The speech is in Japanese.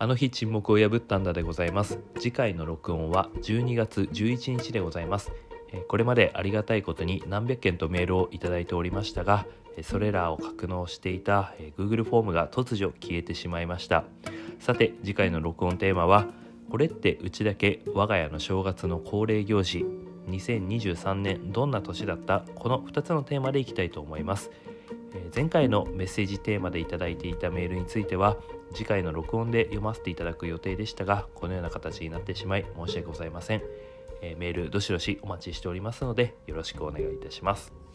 あの日沈黙を破ったんだでございます。次回の録音は12月11日でございます。これまでありがたいことに何百件とメールをいただいておりましたがそれらを格納していた Google フォームが突如消えてしまいました。さて次回の録音テーマはこれってうちだけ我が家の正月の恒例行事。2023年どんな年だった？この2つのテーマでいきたいと思います。前回のメッセージテーマでいただいていたメールについては次回の録音で読ませていただく予定でしたがこのような形になってしまい申し訳ございません、メールどしどしお待ちしておりますのでよろしくお願いいたします。